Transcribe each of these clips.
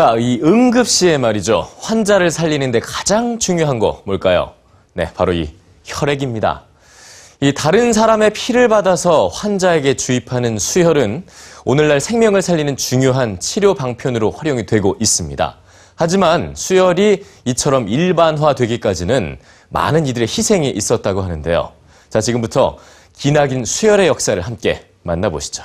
자, 이 응급시에 말이죠. 환자를 살리는데 가장 중요한 거 뭘까요? 네, 바로 이 혈액입니다. 이 다른 사람의 피를 받아서 환자에게 주입하는 수혈은 오늘날 생명을 살리는 중요한 치료 방편으로 활용이 되고 있습니다. 하지만 수혈이 이처럼 일반화되기까지는 많은 이들의 희생이 있었다고 하는데요. 자, 지금부터 기나긴 수혈의 역사를 함께 만나보시죠.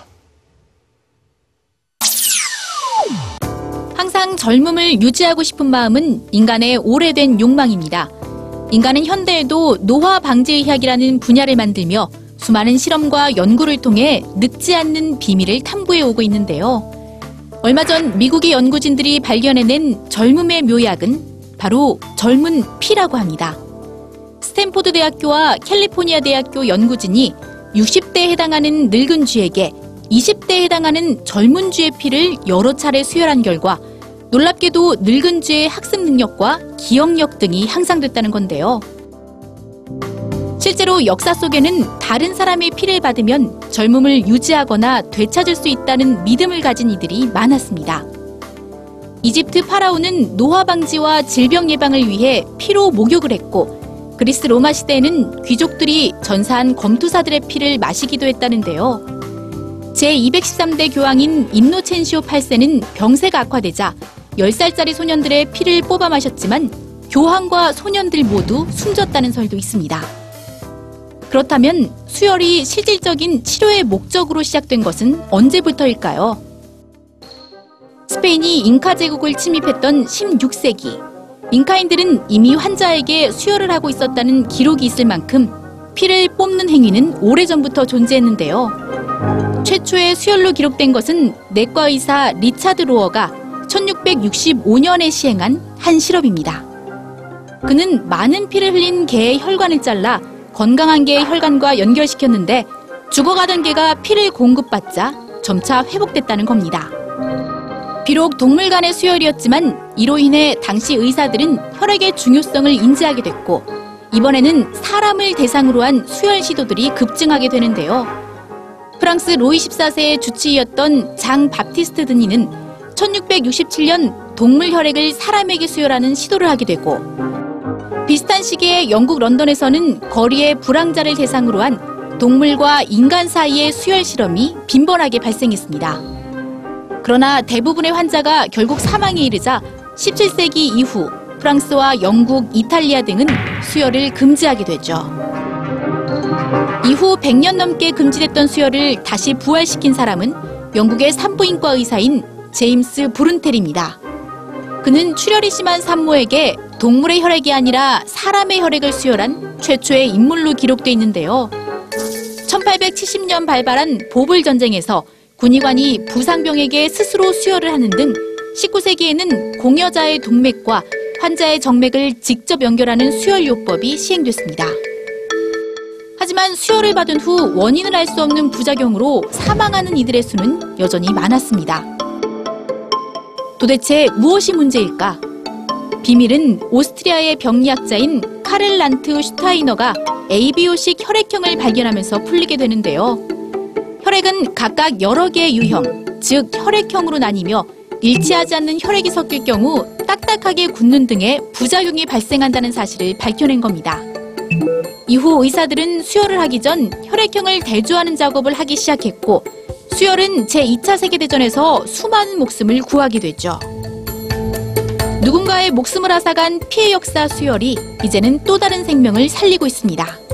젊음을 유지하고 싶은 마음은 인간의 오래된 욕망입니다. 인간은 현대에도 노화 방지의학이라는 분야를 만들며 수많은 실험과 연구를 통해 늙지 않는 비밀을 탐구해 오고 있는데요. 얼마 전 미국의 연구진들이 발견해낸 젊음의 묘약은 바로 젊은 피라고 합니다. 스탠포드 대학교와 캘리포니아 대학교 연구진이 60대에 해당하는 늙은 쥐에게 20대에 해당하는 젊은 쥐의 피를 여러 차례 수혈한 결과 놀랍게도 늙은 쥐의 학습 능력과 기억력 등이 향상됐다는 건데요. 실제로 역사 속에는 다른 사람의 피를 받으면 젊음을 유지하거나 되찾을 수 있다는 믿음을 가진 이들이 많았습니다. 이집트 파라오는 노화 방지와 질병 예방을 위해 피로 목욕을 했고 그리스 로마 시대에는 귀족들이 전사한 검투사들의 피를 마시기도 했다는데요. 제213대 교황인 인노첸시오 8세는 병세가 악화되자 10살짜리 소년들의 피를 뽑아 마셨지만 교황과 소년들 모두 숨졌다는 설도 있습니다. 그렇다면 수혈이 실질적인 치료의 목적으로 시작된 것은 언제부터일까요? 스페인이 잉카 제국을 침입했던 16세기. 잉카인들은 이미 환자에게 수혈을 하고 있었다는 기록이 있을 만큼 피를 뽑는 행위는 오래전부터 존재했는데요. 최초의 수혈로 기록된 것은 내과 의사 리차드 로어가 1665년에 시행한 한 실험입니다. 그는 많은 피를 흘린 개의 혈관을 잘라 건강한 개의 혈관과 연결시켰는데 죽어가던 개가 피를 공급받자 점차 회복됐다는 겁니다. 비록 동물 간의 수혈이었지만 이로 인해 당시 의사들은 혈액의 중요성을 인지하게 됐고 이번에는 사람을 대상으로 한 수혈 시도들이 급증하게 되는데요. 프랑스 로이 14세의 주치의였던 장 바티스트 드니는 1667년 동물 혈액을 사람에게 수혈하는 시도를 하게 되고 비슷한 시기에 영국 런던에서는 거리의 불황자를 대상으로 한 동물과 인간 사이의 수혈 실험이 빈번하게 발생했습니다. 그러나 대부분의 환자가 결국 사망에 이르자 17세기 이후 프랑스와 영국, 이탈리아 등은 수혈을 금지하게 되죠. 이후 100년 넘게 금지됐던 수혈을 다시 부활시킨 사람은 영국의 산부인과 의사인 제임스 브룬텔입니다. 그는 출혈이 심한 산모에게 동물의 혈액이 아니라 사람의 혈액을 수혈한 최초의 인물로 기록돼 있는데요. 1870년 발발한 보불 전쟁에서 군의관이 부상병에게 스스로 수혈을 하는 등 19세기에는 공여자의 동맥과 환자의 정맥을 직접 연결하는 수혈요법이 시행됐습니다. 하지만 수혈을 받은 후 원인을 알 수 없는 부작용으로 사망하는 이들의 수는 여전히 많았습니다. 도대체 무엇이 문제일까? 비밀은 오스트리아의 병리학자인 카렐 란트 슈타이너가 ABO식 혈액형을 발견하면서 풀리게 되는데요. 혈액은 각각 여러 개의 유형, 즉 혈액형으로 나뉘며 일치하지 않는 혈액이 섞일 경우 딱딱하게 굳는 등의 부작용이 발생한다는 사실을 밝혀낸 겁니다. 이후 의사들은 수혈을 하기 전 혈액형을 대조하는 작업을 하기 시작했고 수혈은 제2차 세계대전에서 수많은 목숨을 구하게 되죠. 누군가의 목숨을 앗아간 피해 역사 수혈이 이제는 또 다른 생명을 살리고 있습니다.